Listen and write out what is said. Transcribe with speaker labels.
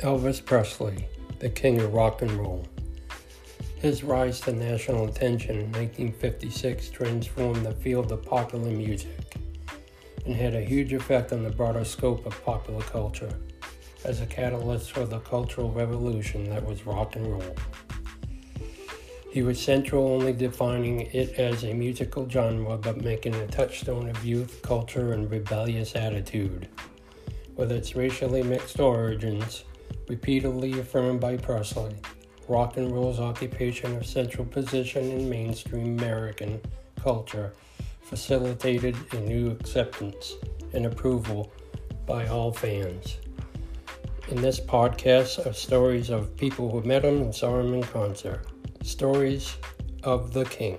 Speaker 1: Elvis Presley, the king of rock and roll. His rise to national attention in 1956 transformed the field of popular music and had a huge effect on the broader scope of popular culture as a catalyst for the cultural revolution that was rock and roll. He was central only defining it as a musical genre but making it a touchstone of youth, culture, and rebellious attitude. With its racially mixed origins, repeatedly affirmed by Presley, rock and roll's occupation of central position in mainstream American culture facilitated a new acceptance and approval by all fans. In this podcast are stories of people who met him and saw him in concert. Stories of the King.